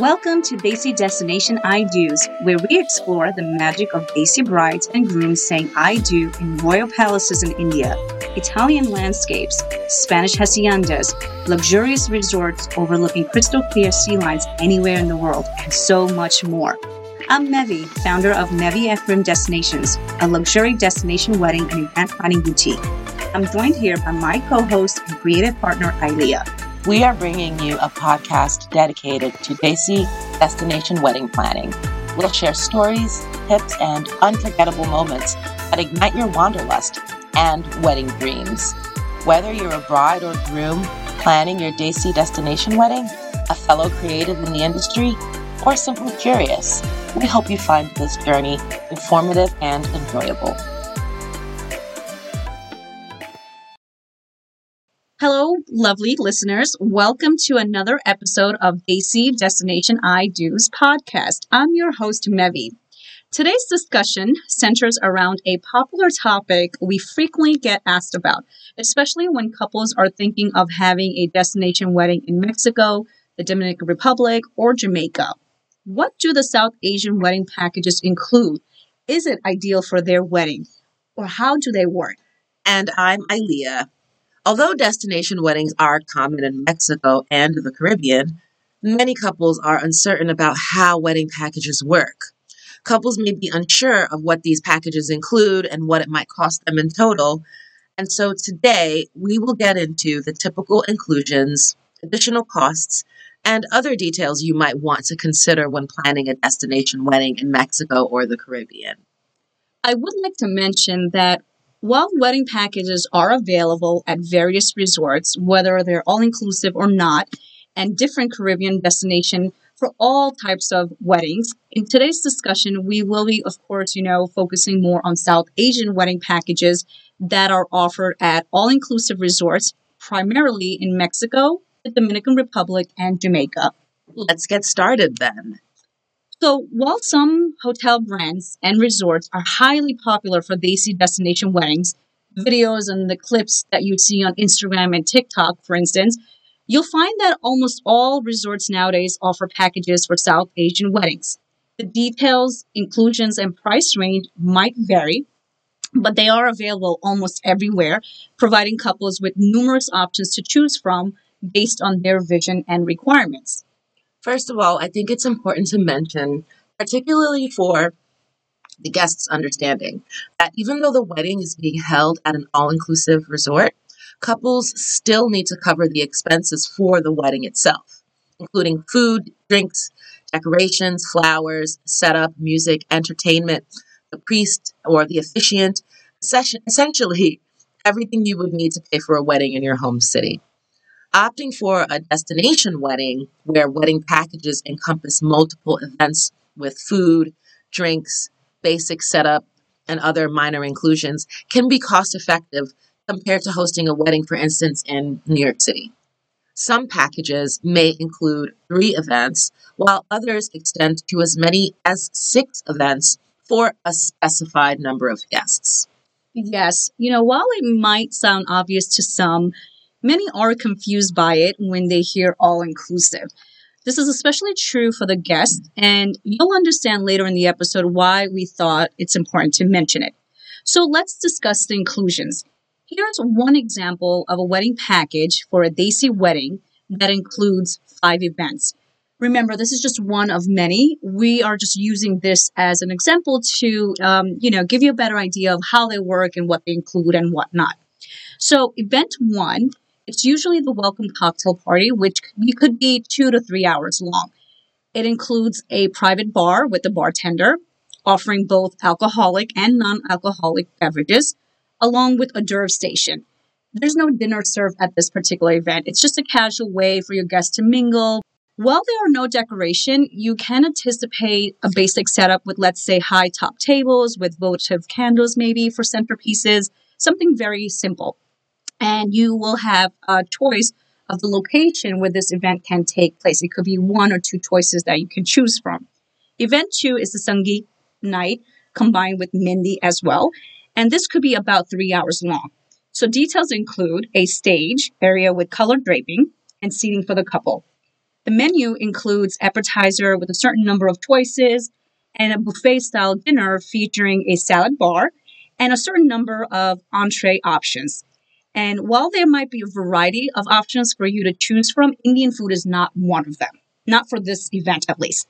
Welcome to Desi Destination I Do's, where we explore the magic of Desi brides and grooms saying I do in royal palaces in India, Italian landscapes, Spanish haciendas, luxurious resorts overlooking crystal clear sea lines anywhere in the world, and so much more. I'm Mevy, founder of Mevy F. Rim Destinations, a luxury destination wedding and event planning boutique. I'm joined here by my co-host and creative partner, Ilea we are bringing you a podcast dedicated to Desi destination wedding planning. We'll share stories, tips, and unforgettable moments that ignite your wanderlust and wedding dreams. Whether you're a bride or groom planning your Desi destination wedding, a fellow creative in the industry, or simply curious, we hope you find this journey informative and enjoyable. Hello, lovely listeners. Welcome to another episode of Desi Destination I Do's podcast. I'm your host, Mevy. Today's discussion centers around a popular topic we frequently get asked about, especially when couples are thinking of having a destination wedding in Mexico, the Dominican Republic, or Jamaica. What do the South Asian wedding packages include? Is it ideal for their wedding? Or how do they work? And I'm Ilea, Although destination weddings are common in Mexico and the Caribbean, many couples are uncertain about how wedding packages work. Couples may be unsure of what these packages include and what it might cost them in total. And so today we will get into the typical inclusions, additional costs, and other details you might want to consider when planning a destination wedding in Mexico or the Caribbean. I would like to mention that while wedding packages are available at various resorts, whether they're all inclusive or not, and different Caribbean destination for all types of weddings. In today's discussion, we will be, of course, you know, focusing more on South Asian wedding packages that are offered at all inclusive resorts, primarily in Mexico, the Dominican Republic, and Jamaica. Let's get started then. So, while some hotel brands and resorts are highly popular for Desi destination weddings, videos and the clips that you see on Instagram and TikTok, for instance, you'll find that almost all resorts nowadays offer packages for South Asian weddings. The details, inclusions, and price range might vary, but they are available almost everywhere, providing couples with numerous options to choose from based on their vision and requirements. First of all, I think it's important to mention, particularly for the guests' understanding, that even though the wedding is being held at an all inclusive resort, couples still need to cover the expenses for the wedding itself, including food, drinks, decorations, flowers, setup, music, entertainment, the priest or the officiant, essentially everything you would need to pay for a wedding in your home city. Opting for a destination wedding where wedding packages encompass multiple events with food, drinks, basic setup, and other minor inclusions can be cost effective compared to hosting a wedding, for instance, in New York City. Some packages may include three events, while others extend to as many as six events for a specified number of guests. Yes, you know, while it might sound obvious to some, Many are confused by it when they hear all inclusive. This is especially true for the guests, and you'll understand later in the episode why we thought it's important to mention it. So let's discuss the inclusions. Here's one example of a wedding package for a Desi wedding that includes five events. Remember, this is just one of many. We are just using this as an example to, um, you know, give you a better idea of how they work and what they include and what not. So, event one it's usually the welcome cocktail party, which could be two to three hours long. It includes a private bar with a bartender, offering both alcoholic and non alcoholic beverages, along with a hors station. There's no dinner served at this particular event. It's just a casual way for your guests to mingle. While there are no decoration, you can anticipate a basic setup with, let's say, high top tables with votive candles, maybe for centerpieces, something very simple and you will have a choice of the location where this event can take place. It could be one or two choices that you can choose from. Event two is the Sangeet night combined with Mehndi as well. And this could be about three hours long. So details include a stage area with colored draping and seating for the couple. The menu includes appetizer with a certain number of choices and a buffet style dinner featuring a salad bar and a certain number of entree options. And while there might be a variety of options for you to choose from, Indian food is not one of them, not for this event at least.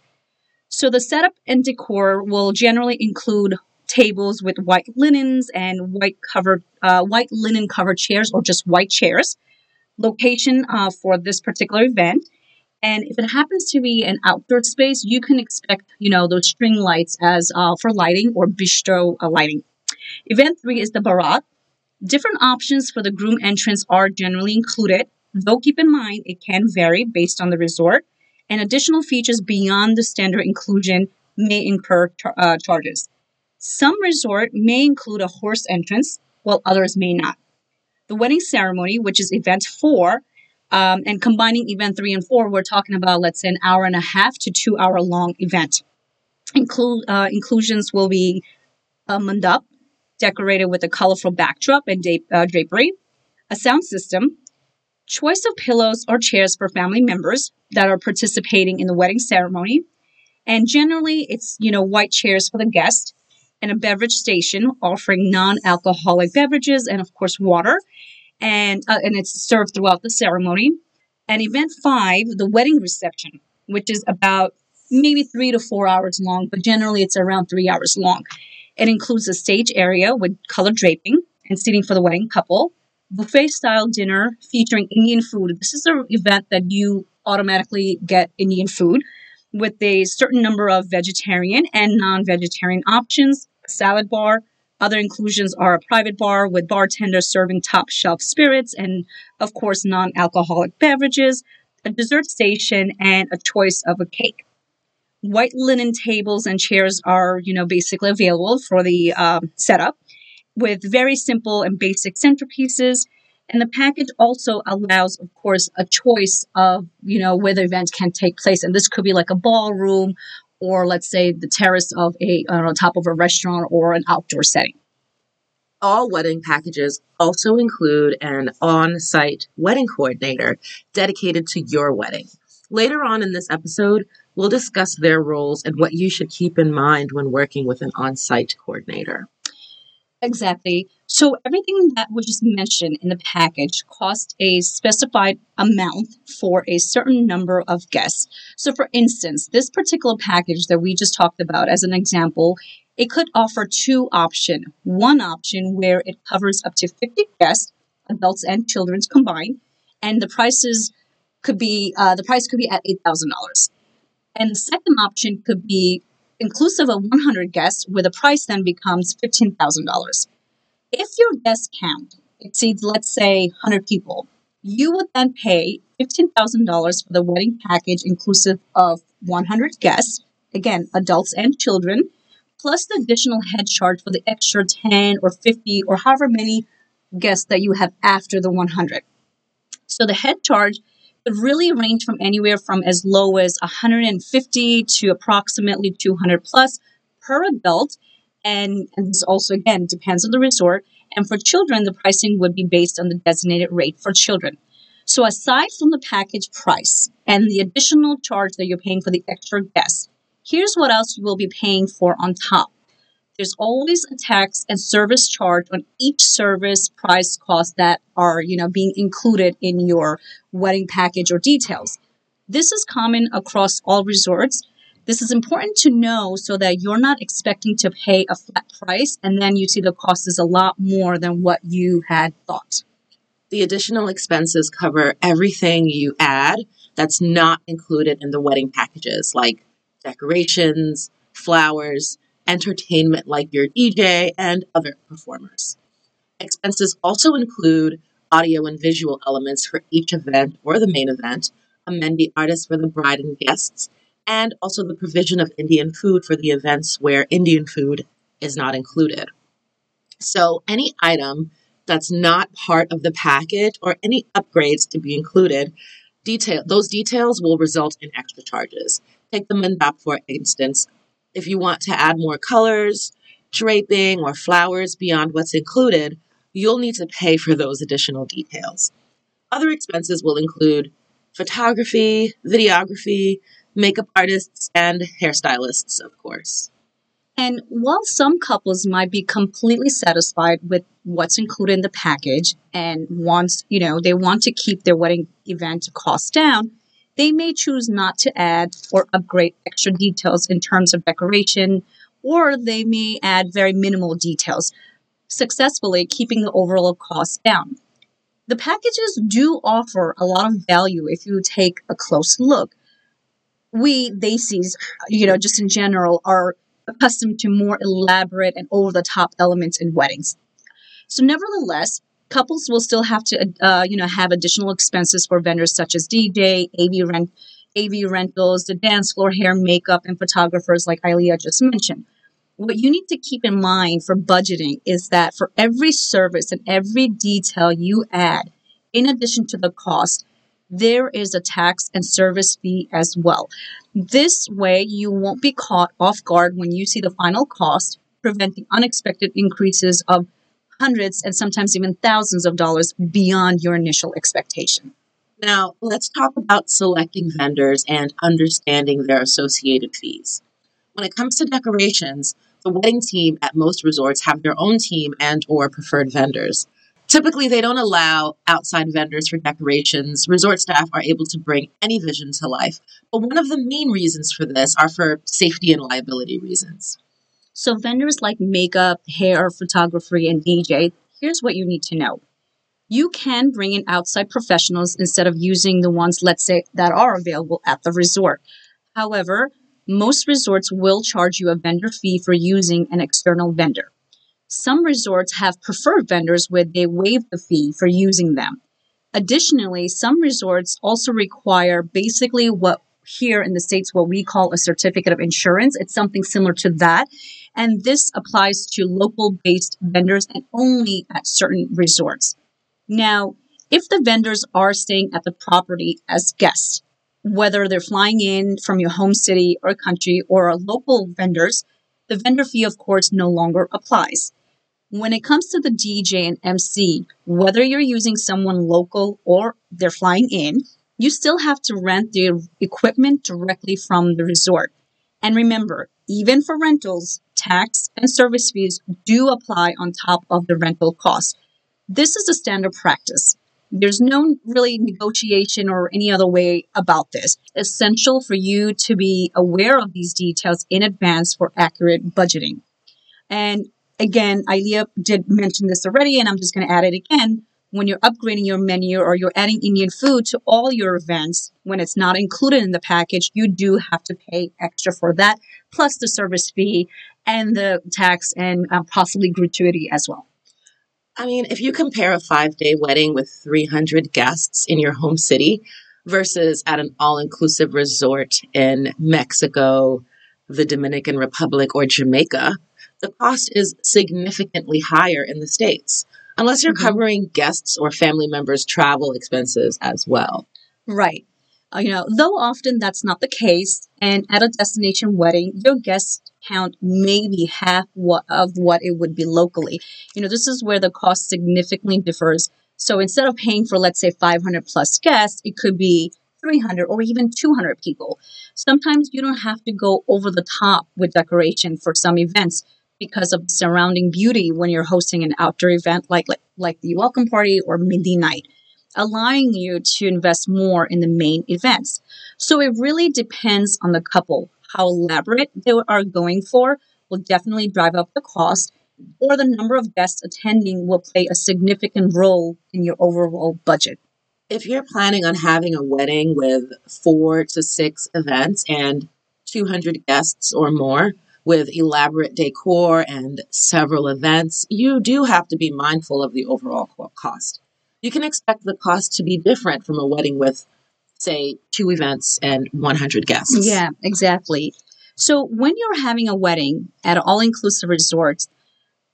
So the setup and decor will generally include tables with white linens and white covered, uh, white linen covered chairs or just white chairs. Location uh, for this particular event. And if it happens to be an outdoor space, you can expect, you know, those string lights as uh, for lighting or bistro uh, lighting. Event three is the Barat. Different options for the groom entrance are generally included, though keep in mind it can vary based on the resort, and additional features beyond the standard inclusion may incur uh, charges. Some resort may include a horse entrance, while others may not. The wedding ceremony, which is event four, um, and combining event three and four, we're talking about, let's say, an hour and a half to two hour long event. Include, uh, inclusions will be a mandap, decorated with a colorful backdrop and da- uh, drapery, a sound system, choice of pillows or chairs for family members that are participating in the wedding ceremony, and generally it's you know white chairs for the guest, and a beverage station offering non-alcoholic beverages and of course water, and uh, and it's served throughout the ceremony. And event five, the wedding reception, which is about maybe three to four hours long, but generally it's around three hours long. It includes a stage area with colored draping and seating for the wedding couple, buffet style dinner featuring Indian food. This is an event that you automatically get Indian food with a certain number of vegetarian and non vegetarian options, salad bar. Other inclusions are a private bar with bartenders serving top shelf spirits and, of course, non alcoholic beverages, a dessert station, and a choice of a cake white linen tables and chairs are, you know, basically available for the uh, setup with very simple and basic centerpieces. And the package also allows, of course, a choice of, you know, where the event can take place. And this could be like a ballroom or let's say the terrace of a, on top of a restaurant or an outdoor setting. All wedding packages also include an on site wedding coordinator dedicated to your wedding. Later on in this episode, we'll discuss their roles and what you should keep in mind when working with an on site coordinator. Exactly. So everything that was just mentioned in the package cost a specified amount for a certain number of guests. So for instance, this particular package that we just talked about as an example, it could offer two options. One option where it covers up to 50 guests, adults and children combined, and the prices could be uh, the price could be at eight thousand dollars. And the second option could be inclusive of 100 guests, where the price then becomes $15,000. If your guest count exceeds, let's say, 100 people, you would then pay $15,000 for the wedding package inclusive of 100 guests, again, adults and children, plus the additional head charge for the extra 10 or 50 or however many guests that you have after the 100. So the head charge really range from anywhere from as low as 150 to approximately 200 plus per adult. And, and this also, again, depends on the resort. And for children, the pricing would be based on the designated rate for children. So aside from the package price and the additional charge that you're paying for the extra guests, here's what else you will be paying for on top. There's always a tax and service charge on each service price cost that are, you know, being included in your wedding package or details. This is common across all resorts. This is important to know so that you're not expecting to pay a flat price and then you see the cost is a lot more than what you had thought. The additional expenses cover everything you add that's not included in the wedding packages, like decorations, flowers, entertainment like your DJ, and other performers. Expenses also include audio and visual elements for each event or the main event, a Mehndi artist for the bride and guests, and also the provision of Indian food for the events where Indian food is not included. So, any item that's not part of the package or any upgrades to be included, detail those details will result in extra charges. Take the mandap for instance. If you want to add more colors, draping, or flowers beyond what's included, you'll need to pay for those additional details. Other expenses will include photography, videography, makeup artists, and hairstylists, of course. And while some couples might be completely satisfied with what's included in the package and wants, you know, they want to keep their wedding event costs down, they may choose not to add or upgrade extra details in terms of decoration, or they may add very minimal details, successfully keeping the overall cost down. The packages do offer a lot of value if you take a close look. We, Desis, you know, just in general, are accustomed to more elaborate and over the top elements in weddings. So, nevertheless, couples will still have to, uh, you know, have additional expenses for vendors such as DJ, AV rent, AV rentals, the dance floor, hair, makeup, and photographers, like Ilea just mentioned. What you need to keep in mind for budgeting is that for every service and every detail you add, in addition to the cost, there is a tax and service fee as well. This way, you won't be caught off guard when you see the final cost, preventing unexpected increases of hundreds and sometimes even thousands of dollars beyond your initial expectation. Now, let's talk about selecting vendors and understanding their associated fees. When it comes to decorations, the wedding team at most resorts have their own team and or preferred vendors. Typically, they don't allow outside vendors for decorations. Resort staff are able to bring any vision to life. But one of the main reasons for this are for safety and liability reasons. So, vendors like makeup, hair, photography, and DJ, here's what you need to know. You can bring in outside professionals instead of using the ones, let's say, that are available at the resort. However, most resorts will charge you a vendor fee for using an external vendor. Some resorts have preferred vendors where they waive the fee for using them. Additionally, some resorts also require basically what here in the States, what we call a certificate of insurance. It's something similar to that. And this applies to local based vendors and only at certain resorts. Now, if the vendors are staying at the property as guests, whether they're flying in from your home city or country or local vendors, the vendor fee, of course, no longer applies. When it comes to the DJ and MC, whether you're using someone local or they're flying in, you still have to rent the equipment directly from the resort. And remember, even for rentals, tax and service fees do apply on top of the rental cost. This is a standard practice. There's no really negotiation or any other way about this. Essential for you to be aware of these details in advance for accurate budgeting. And again, Ilea did mention this already, and I'm just going to add it again. When you're upgrading your menu or you're adding Indian food to all your events, when it's not included in the package, you do have to pay extra for that, plus the service fee and the tax and uh, possibly gratuity as well. I mean, if you compare a five day wedding with 300 guests in your home city versus at an all inclusive resort in Mexico, the Dominican Republic, or Jamaica, the cost is significantly higher in the States, unless you're mm-hmm. covering guests or family members' travel expenses as well. Right. Uh, you know, though often that's not the case, and at a destination wedding, your guest count may be half what, of what it would be locally. You know, this is where the cost significantly differs. So instead of paying for, let's say, 500 plus guests, it could be 300 or even 200 people. Sometimes you don't have to go over the top with decoration for some events because of surrounding beauty when you're hosting an outdoor event like, like, like the welcome party or Mehndi night, allowing you to invest more in the main events. So it really depends on the couple. How elaborate they are going for will definitely drive up the cost, or the number of guests attending will play a significant role in your overall budget. If you're planning on having a wedding with four to six events and 200 guests or more, with elaborate decor and several events, you do have to be mindful of the overall cost. You can expect the cost to be different from a wedding with, say, two events and 100 guests. Yeah, exactly. So when you're having a wedding at an all inclusive resort,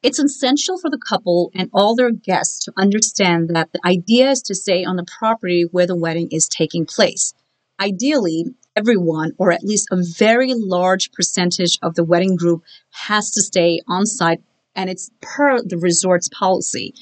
it's essential for the couple and all their guests to understand that the idea is to stay on the property where the wedding is taking place. Ideally, everyone, or at least a very large percentage of the wedding group, has to stay on site, and it's per the resort's policy.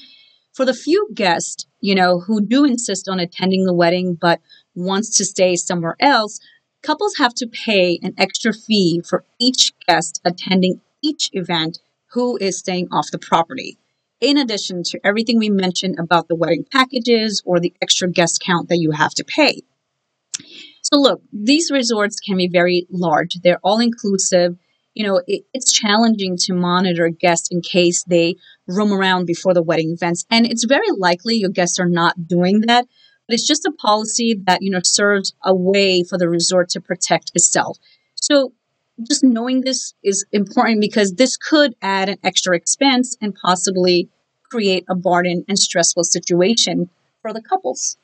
For the few guests, you know, who do insist on attending the wedding but wants to stay somewhere else, couples have to pay an extra fee for each guest attending each event who is staying off the property. In addition to everything we mentioned about the wedding packages or the extra guest count that you have to pay. So, look, these resorts can be very large, they're all inclusive. You know, it, it's challenging to monitor guests in case they roam around before the wedding events. And it's very likely your guests are not doing that but it's just a policy that, you know, serves a way for the resort to protect itself. So just knowing this is important because this could add an extra expense and possibly create a burden and stressful situation for the couples.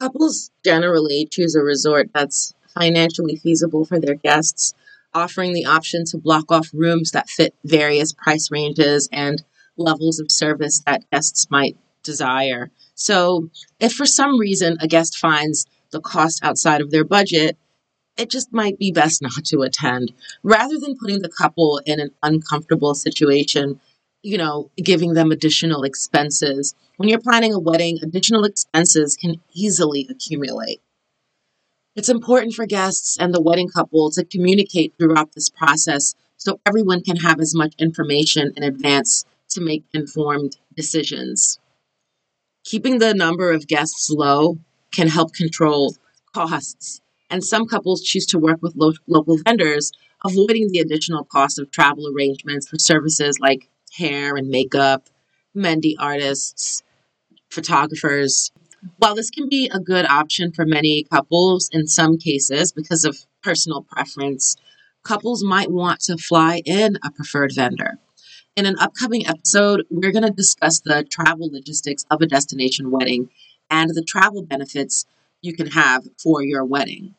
Couples generally choose a resort that's financially feasible for their guests, offering the option to block off rooms that fit various price ranges and levels of service that guests might desire. So, if for some reason a guest finds the cost outside of their budget, it just might be best not to attend rather than putting the couple in an uncomfortable situation, you know, giving them additional expenses. When you're planning a wedding, additional expenses can easily accumulate. It's important for guests and the wedding couple to communicate throughout this process so everyone can have as much information in advance to make informed decisions. Keeping the number of guests low can help control costs, and some couples choose to work with lo- local vendors, avoiding the additional cost of travel arrangements for services like hair and makeup, Mehndi artists, photographers. While this can be a good option for many couples in some cases because of personal preference, couples might want to fly in a preferred vendor. In an upcoming episode, we're going to discuss the travel logistics of a destination wedding and the travel benefits you can have for your wedding.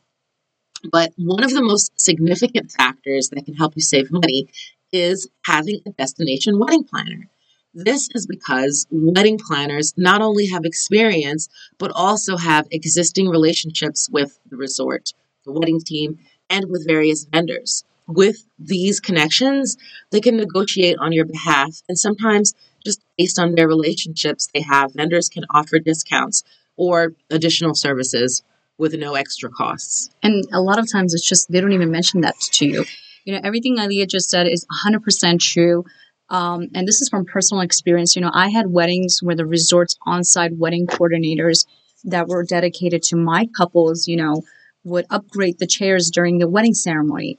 But one of the most significant factors that can help you save money is having a destination wedding planner. This is because wedding planners not only have experience, but also have existing relationships with the resort, the wedding team, and with various vendors with these connections, they can negotiate on your behalf. And sometimes, just based on their relationships they have, vendors can offer discounts or additional services with no extra costs. And a lot of times, it's just they don't even mention that to you. You know, everything Ilea just said is 100% true. Um, and this is from personal experience. You know, I had weddings where the resort's on site wedding coordinators that were dedicated to my couples, you know, would upgrade the chairs during the wedding ceremony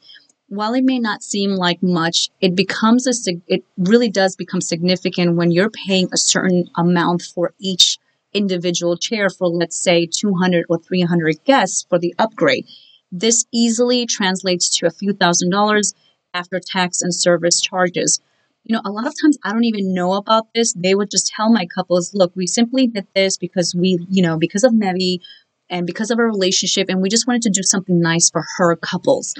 while it may not seem like much, it becomes a it really does become significant when you're paying a certain amount for each individual chair for let's say 200 or 300 guests for the upgrade. This easily translates to a few thousand dollars after tax and service charges. You know, a lot of times I don't even know about this. They would just tell my couples, look, we simply did this because we, you know, because of Mevy and because of our relationship, and we just wanted to do something nice for her couples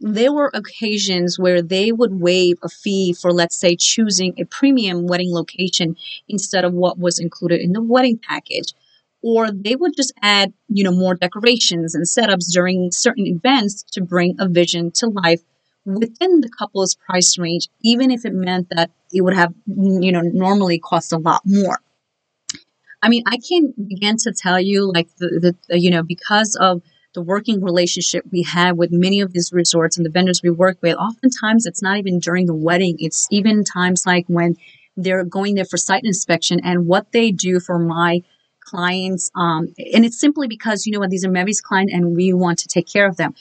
there were occasions where they would waive a fee for, let's say, choosing a premium wedding location instead of what was included in the wedding package. Or they would just add, you know, more decorations and setups during certain events to bring a vision to life within the couple's price range, even if it meant that it would have, you know, normally cost a lot more. I mean, I can't begin to tell you, like, the, the you know, because of the working relationship we have with many of these resorts and the vendors we work with, oftentimes it's not even during the wedding. It's even times like when they're going there for site inspection and what they do for my clients. Um, and it's simply because, you know what, these are Mevy's clients and we want to take care of them.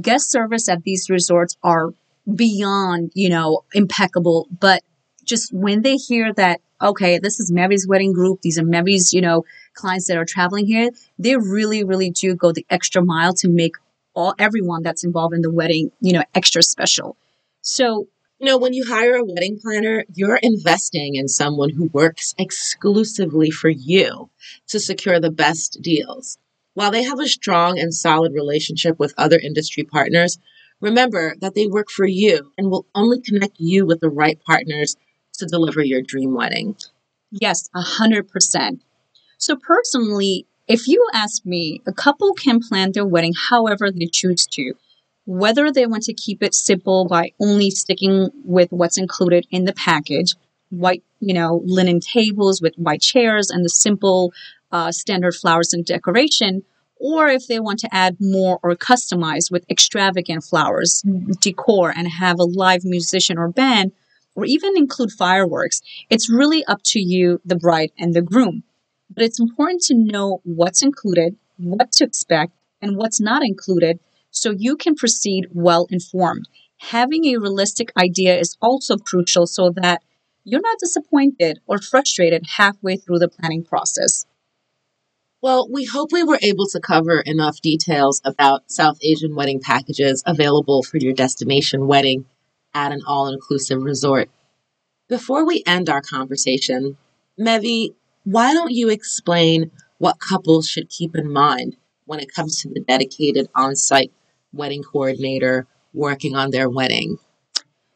Guest service at these resorts are beyond, you know, impeccable. But just when they hear that, okay, this is Mevy's wedding group, these are Mevy's, you know, clients that are traveling here, they really, really do go the extra mile to make all everyone that's involved in the wedding, you know, extra special. So you know, when you hire a wedding planner, you're investing in someone who works exclusively for you to secure the best deals. While they have a strong and solid relationship with other industry partners, remember that they work for you and will only connect you with the right partners to deliver your dream wedding. Yes, a hundred percent. So personally, if you ask me, a couple can plan their wedding however they choose to. Whether they want to keep it simple by only sticking with what's included in the package, white, you know, linen tables with white chairs and the simple uh, standard flowers and decoration, or if they want to add more or customize with extravagant flowers, decor, and have a live musician or band, or even include fireworks, it's really up to you, the bride and the groom. But it's important to know what's included, what to expect, and what's not included so you can proceed well informed. Having a realistic idea is also crucial so that you're not disappointed or frustrated halfway through the planning process. Well, we hope we were able to cover enough details about South Asian wedding packages available for your destination wedding at an all inclusive resort. Before we end our conversation, Mevy, why don't you explain what couples should keep in mind when it comes to the dedicated on site wedding coordinator working on their wedding?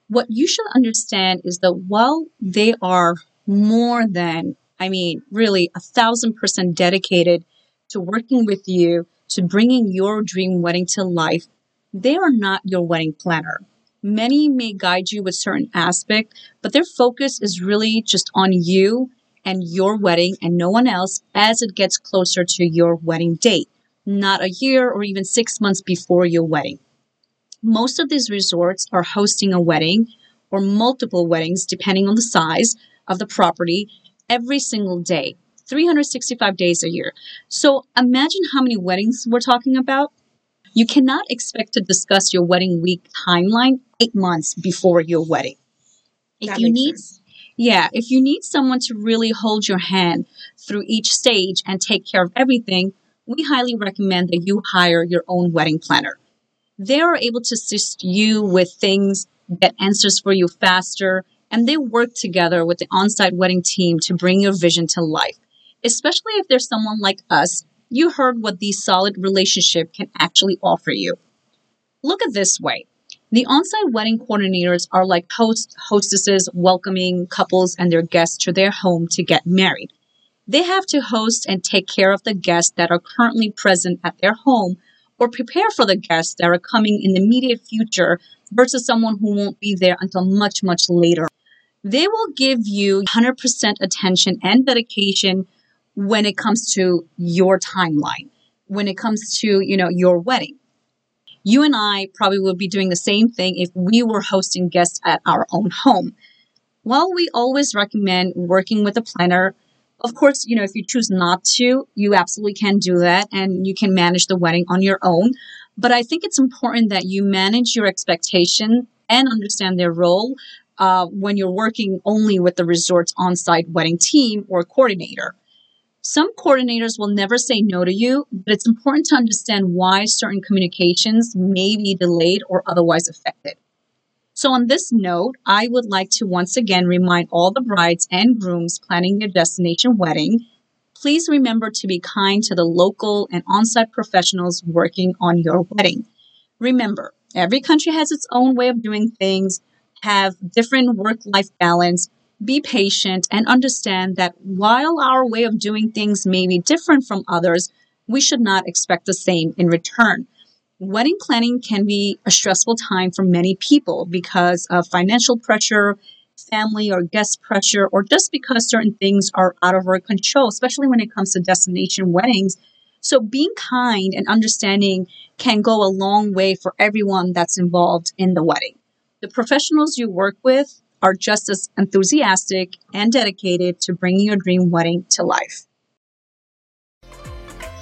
What you should understand is that while they are more than I mean, really a thousand percent dedicated to working with you, to bringing your dream wedding to life, they are not your wedding planner. Many may guide you with certain aspect, but their focus is really just on you and your wedding and no one else as it gets closer to your wedding date, not a year or even six months before your wedding. Most of these resorts are hosting a wedding or multiple weddings, depending on the size of the property every single day, 365 days a year. So imagine how many weddings we're talking about. You cannot expect to discuss your wedding week timeline eight months before your wedding. If That you need, sense. yeah, if you need someone to really hold your hand through each stage and take care of everything, we highly recommend that you hire your own wedding planner. They are able to assist you with things, get answers for you faster, and they work together with the on-site wedding team to bring your vision to life. Especially if there's someone like us, you heard what these solid relationship can actually offer you. Look at this way. The on-site wedding coordinators are like host hostesses welcoming couples and their guests to their home to get married. They have to host and take care of the guests that are currently present at their home or prepare for the guests that are coming in the immediate future versus someone who won't be there until much, much later. They will give you 100% attention and dedication when it comes to your timeline, when it comes to, you know, your wedding. You and I probably would be doing the same thing if we were hosting guests at our own home. While we always recommend working with a planner, of course, you know, if you choose not to, you absolutely can do that and you can manage the wedding on your own. But I think it's important that you manage your expectation and understand their role uh, when you're working only with the resort's on site wedding team or coordinator. Some coordinators will never say no to you, but it's important to understand why certain communications may be delayed or otherwise affected. So, on this note, I would like to once again remind all the brides and grooms planning their destination wedding please remember to be kind to the local and on site professionals working on your wedding. Remember, every country has its own way of doing things, have different work life balance. Be patient and understand that while our way of doing things may be different from others, we should not expect the same in return. Wedding planning can be a stressful time for many people because of financial pressure, family or guest pressure, or just because certain things are out of our control, especially when it comes to destination weddings. So being kind and understanding can go a long way for everyone that's involved in the wedding. The professionals you work with are just as enthusiastic and dedicated to bringing your dream wedding to life.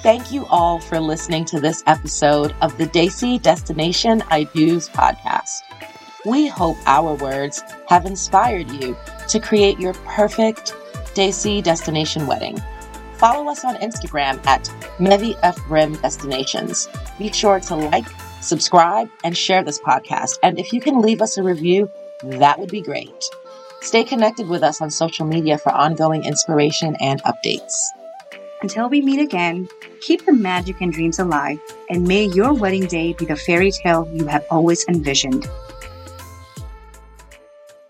Thank you all for listening to this episode of the Desi Destination I podcast. We hope our words have inspired you to create your perfect Desi destination wedding. Follow us on Instagram at Mevy Destinations. Be sure to like, subscribe, and share this podcast. And if you can leave us a review, that would be great. Stay connected with us on social media for ongoing inspiration and updates. Until we meet again, keep the magic and dreams alive, and may your wedding day be the fairy tale you have always envisioned.